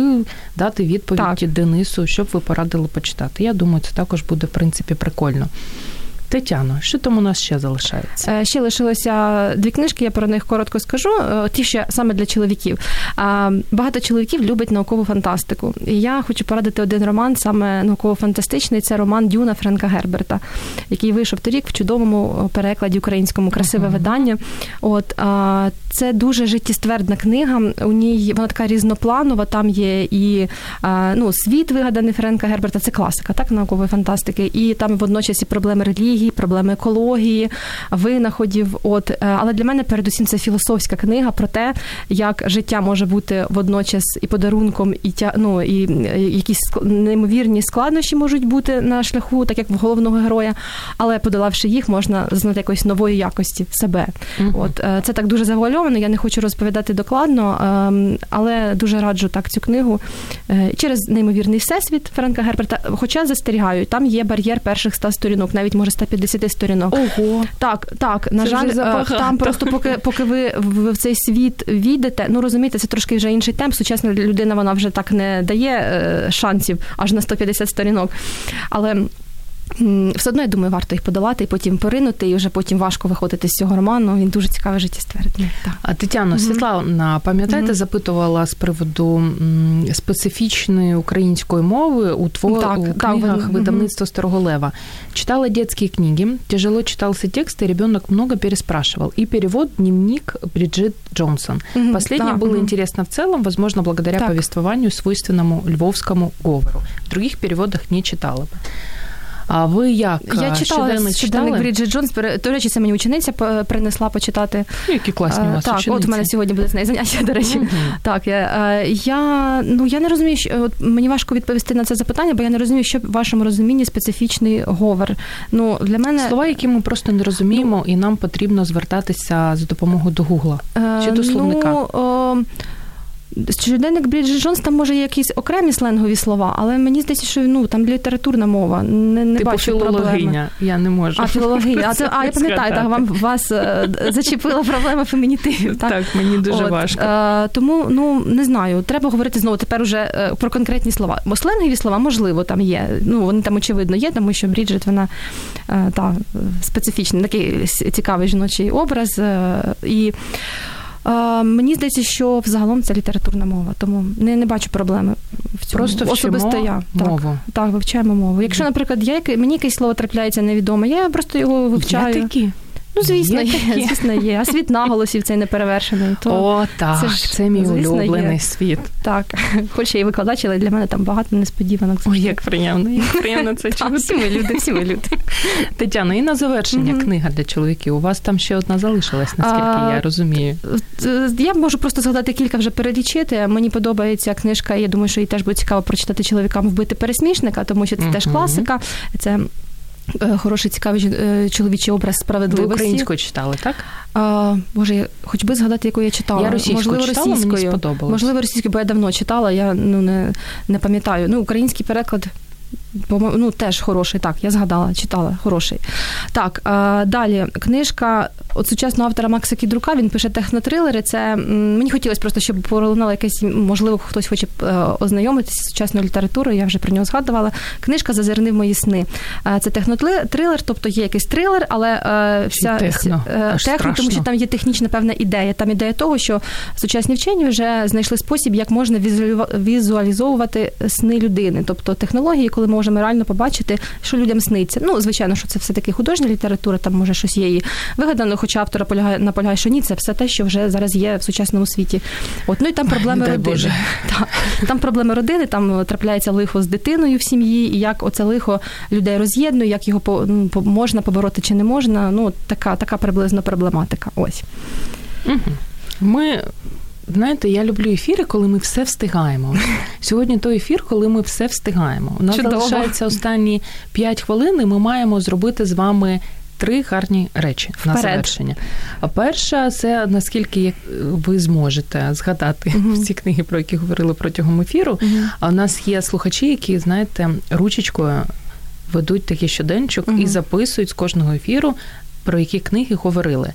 дати відповідь так. Денису, щоб ви порадили почитати. Я думаю, це також буде в принципі прикольно. Тетяно, що там у нас ще залишається? Е, ще лишилося дві книжки, я про них коротко скажу. Е, ті ще саме для чоловіків. Багато чоловіків любить наукову фантастику. І я хочу порадити один роман, саме науково-фантастичний. Це роман Дюна Френка Герберта, який вийшов торік в чудовому перекладі українському красиве uh-huh. видання. От це дуже життєствердна книга. У ній вона така різнопланова. Там є і ну, світ вигаданий Френка Герберта. Це класика, так наукової фантастики, і там водночас і проблеми релігії релігії, проблеми екології, винаходів. От е, але для мене передусім це філософська книга про те, як життя може бути водночас і подарунком, і тя, ну, і якісь неймовірні складнощі можуть бути на шляху, так як в головного героя. Але подолавши їх, можна знати якоїсь нової якості себе. uh От е, це так дуже завуальовано. Я не хочу розповідати докладно, ем, але дуже раджу так цю книгу е, через неймовірний всесвіт Френка Герберта. Хоча застерігаю, там є бар'єр перших ста сторінок, навіть може 150 сторінок. Ого. Так, так, на це жаль, е, там просто поки поки ви в цей світ війдете, ну розумієте, це трошки вже інший темп. Сучасна людина вона вже так не дає е, шансів аж на 150 сторінок. Але все одно, я думаю, варто їх подолати і потім поринути, і вже потім важко виходити з цього роману. Він дуже цікавий життєствердний. А Тетяно, mm-hmm. Світлана, пам'ятаєте, mm-hmm. запитувала з приводу специфічної української мови у твор... так, у книгах так, видавництва mm-hmm. Старого Лева. Читала детские книги, тяжело читался текст, и ребенок много переспрашивал. И перевод «Дневник Бриджит Джонсон». Mm-hmm. Последнее да. было mm-hmm. интересно в целом, возможно, благодаря так. повествованию, свойственному львовскому говору. В других переводах не читала бы. А ви як я читала щоденник Бріджит Джонс. До речі, це мені учениця принесла почитати. Ну, які класні у вас Так, учениці. от у мене сьогодні буде з нею заняття. До речі, mm-hmm. так я я ну я не розумію, що от мені важко відповісти на це запитання, бо я не розумію, що в вашому розумінні специфічний говор. Ну для мене слова, які ми просто не розуміємо, ну, і нам потрібно звертатися за допомогою до Гугла чи до словника. Ну, Щоденник Бріджит Джонс там може є якісь окремі сленгові слова, але мені здається, що ну там літературна мова. Не не типу бачу філологиня. проблеми. Я не можу. А філологиня. А це а я пам'ятаю, так вам вас е, зачепила проблема фемінітивів. Так, так мені дуже От, важко. Е, тому ну не знаю, треба говорити знову тепер уже е, про конкретні слова. Бо сленгові слова можливо там є. Ну вони там очевидно є, тому що Бріджит вона е, та специфічний такий цікавий жіночий образ і. Мені здається, що взагалом це літературна мова, тому не не бачу проблеми в цьому. Просто особисто я мову. Так, так, вивчаємо мову. Якщо, наприклад, я мені якесь слово трапляється невідоме, я просто його вивчаю. Я такі. Ну, звісно, є, є, звісно, є. А світ наголосів цей неперевершений. То О, так, це, ж, це мій улюблений є. світ. Так, хоч я і викладач, але для мене там багато несподіванок. Ой, як приємно, як приємно це чути. Всі ми люди, всі ми люди. Тетяна, і на завершення книга для чоловіків. У вас там ще одна залишилась, наскільки я розумію. Я можу просто згадати кілька вже перелічити. Мені подобається книжка, я думаю, що їй теж буде цікаво прочитати чоловікам вбити пересмішника, тому що це теж класика. Це Е, хороший, цікавий е, чоловічий образ справедливості. Ви українською читали, так? А, Боже, хоч би згадати, яку я читала. Я російською Можливо, читала, російською. мені сподобалось. Можливо, російською, бо я давно читала, я ну, не не пам'ятаю. Ну, Український переклад ну, теж хороший, так, я згадала, читала, хороший. Так, далі книжка от сучасного автора Макса Кідрука, він пише технотрилери. Це мені хотілося просто, щоб пролунало якесь, можливо, хтось хоче е, ознайомитися з сучасною літературою, я вже про нього згадувала. Книжка Зазирни в мої сни. Це технотрилер, тобто є якийсь трилер, але е, вся техно, е, техно тому що там є технічна певна ідея. Там ідея того, що сучасні вчені вже знайшли спосіб, як можна візуалізовувати сни людини, тобто технології, коли можна можемо реально побачити, що людям сниться. Ну, звичайно, що це все таки художня література, там може щось є і вигадано, хоча автора полягає наполягає, що ні, це все те, що вже зараз є в сучасному світі. От ну і там проблеми Ой, родини. Так, Там проблеми родини, там трапляється лихо з дитиною в сім'ї, і як оце лихо людей роз'єднує, як його ну, можна побороти чи не можна. Ну, така така приблизно проблематика. Ось. Ми знаєте, я люблю ефіри, коли ми все встигаємо. Сьогодні той ефір, коли ми все встигаємо. У нас Чудово. залишається останні 5 хвилин, і ми маємо зробити з вами. Три гарні речі Вперед. на завершення. А перша це наскільки ви зможете згадати Мгм. всі книги, про які говорили протягом ефіру. Мгм. А у нас є слухачі, які, знаєте, ручечкою ведуть такий щоденчик Мгм. і записують з кожного ефіру, про які книги говорили.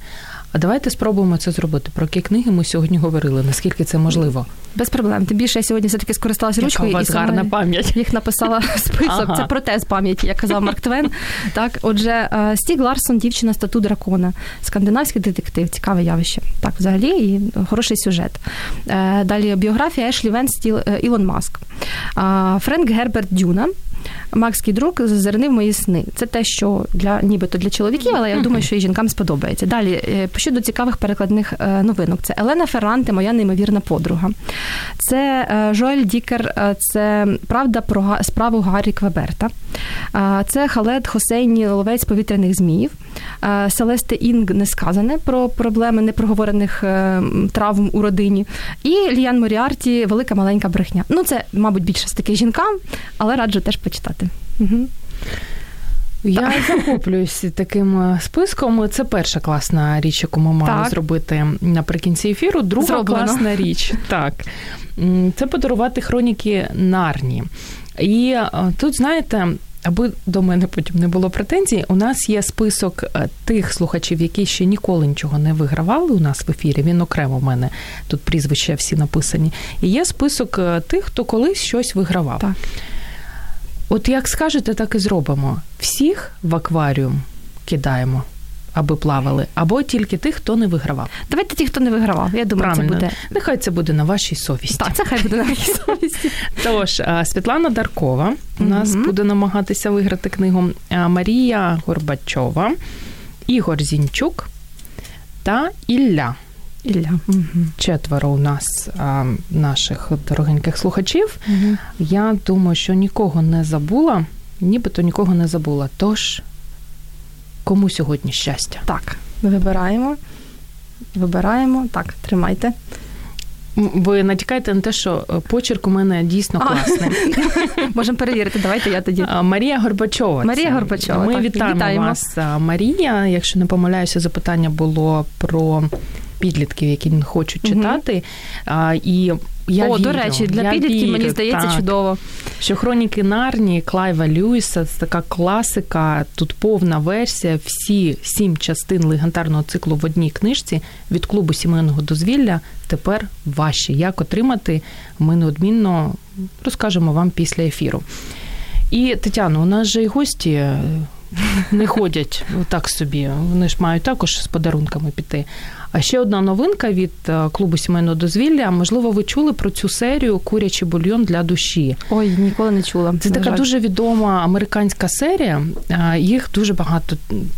А давайте спробуємо це зробити. Про які книги ми сьогодні говорили, наскільки це можливо. Без проблем. Тим більше я сьогодні все-таки скористалася Яка ручкою у вас і гарна пам'ять. їх написала список. Ага. Це протез пам'яті, як казав Марк Твен. Так, отже, е, Стіг Ларсон, дівчина стату дракона, скандинавський детектив, цікаве явище. Так, взагалі, і хороший сюжет. Е, Далі біографія Ешлі Вен Стіл е, Ілон Маск. Френк Герберт Дюна. Макський друг зазирнив мої сни. Це те, що для нібито для чоловіків, але я думаю, що і жінкам сподобається. Далі е, щодо цікавих перекладних е, новинок. Це Елена Ферранте, моя неймовірна подруга. Це е, Жоель Дікер, це правда про справу Гаррі Квеберта. Це Халед Хосейні Ловець повітряних зміїв. Селесте Інг несказане про проблеми непроговорених травм у родині. І Ліян Моріарті Велика маленька брехня. Ну, це, мабуть, більше з таких жінкам, але раджу теж почитати. Угу. Я захоплююсь таким е, списком. Це перша класна річ, яку ми маємо зробити наприкінці ефіру. Друга Зроблено. класна річ. Так. Це подарувати хроніки Нарні. І е, тут, знаєте. Аби до мене потім не було претензій, у нас є список е, тих слухачів, які ще ніколи нічого не вигравали у нас в ефірі. Він окремо в мене тут прізвища всі написані. І є список тих, хто колись щось вигравав. Так. От як скажете, так і зробимо. Всіх в акваріум кидаємо, аби плавали, або тільки тих, хто не вигравав. Давайте ті, хто не вигравав. Я думаю, Правильно. це буде. Нехай це буде на вашій совісті. Так, це хай буде на моїй совісті. Тож Світлана Даркова у нас Мгм. буде намагатися виграти книгу. Марія Горбачова, Ігор Зінчук та Ілля. Ілля. Угу. Четверо у нас а, наших дорогеньких слухачів. Я думаю, що нікого не забула, нібито нікого не забула. Тож, кому сьогодні щастя? Так, вибираємо. Вибираємо. Так, тримайте. Ви натякаєте на те, що е, почерк у мене дійсно класний. Можемо перевірити. Давайте я тоді. Марія Горбачова. Марія. Горбачова, Ми так, вітаємо, вітаємо. вас, Марія. Якщо не помиляюся, запитання було про підлітків, які не хочуть читати. А, І я О, вірю, до речі, для я підлітків мені здається так. чудово. що хроніки Нарні Клайва Льюіса це така класика. Тут повна версія. Всі сім частин легендарного циклу в одній книжці від клубу сімейного дозвілля тепер ваші. Як отримати? Ми неодмінно розкажемо вам після ефіру. І Тетяно, у нас же і гості е, не ходять так собі. Вони ж мають також з подарунками піти. А ще одна новинка від е, клубу сімейного дозвілля. Можливо, ви чули про цю серію Курячий бульйон для душі. Ой, ніколи не чула. Це така жаль. дуже відома американська серія. Їх дуже багато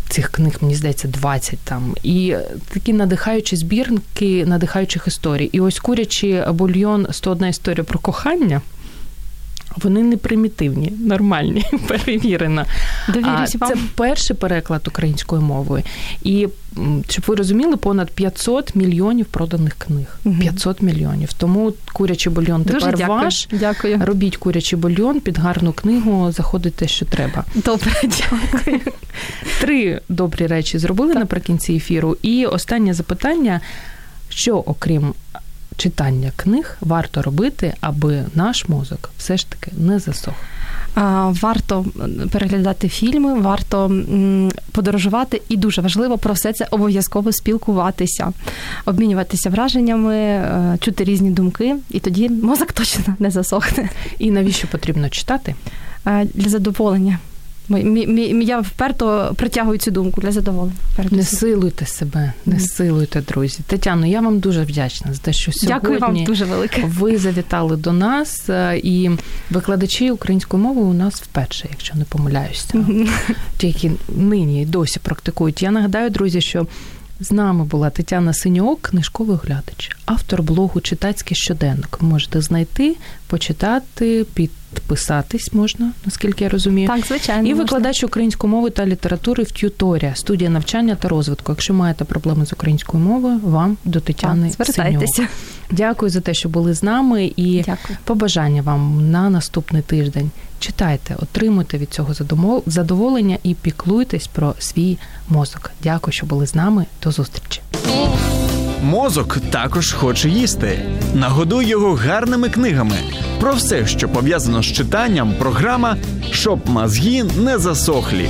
цих книг, мені здається, 20 там. І такі надихаючі збірники надихаючих історій. І ось курячий бульйон 101 історія про кохання. Вони не примітивні, нормальні, перевірено. Довірюсь вам. Це перший переклад українською мовою. І щоб ви розуміли, понад 500 мільйонів проданих книг. Мгм. 500 мільйонів. Тому курячий бульйон Дуже тепер дякую. ваш. Дякую. Робіть курячий бульйон під гарну книгу, заходите, що треба. Добре, дякую. Три добрі речі зробили наприкінці ефіру. І останнє запитання: що окрім читання книг варто робити, аби наш мозок все ж таки не засох? Варто переглядати фільми, варто подорожувати, і дуже важливо про все це обов'язково спілкуватися, обмінюватися враженнями, е, чути різні думки, і тоді мозок точно не засохне І навіщо потрібно читати? Для задоволення. Я вперто притягую цю думку для задоволення. Не силуйте себе, не mm. силуйте, друзі. Тетяно, я вам дуже вдячна за те, що сьогодні Дякую вам дуже велике. ви завітали до нас. е, І викладачі української мови у нас вперше, якщо не помиляюся. ті, які нині досі практикують. Я нагадаю, друзі, що з нами була Тетяна Синьок, книжковий оглядач, автор блогу Читацький щоденник. Можете знайти, почитати, підписатись можна, наскільки я розумію. Так, звичайно. І можна. викладач української мови та літератури в Тюторія, студія навчання та розвитку. Якщо маєте проблеми з українською мовою, вам до Тетяни Так. Синьок. Дякую за те, що були з нами, і Дякую. побажання вам на наступний тиждень. Читайте, отримуйте від цього задоволення і піклуйтесь про свій мозок. Дякую, що були з нами. До зустрічі. Мозок також хоче їсти. Нагодуй його гарними книгами. Про все, що пов'язано з читанням, програма щоб мозги не засохлі.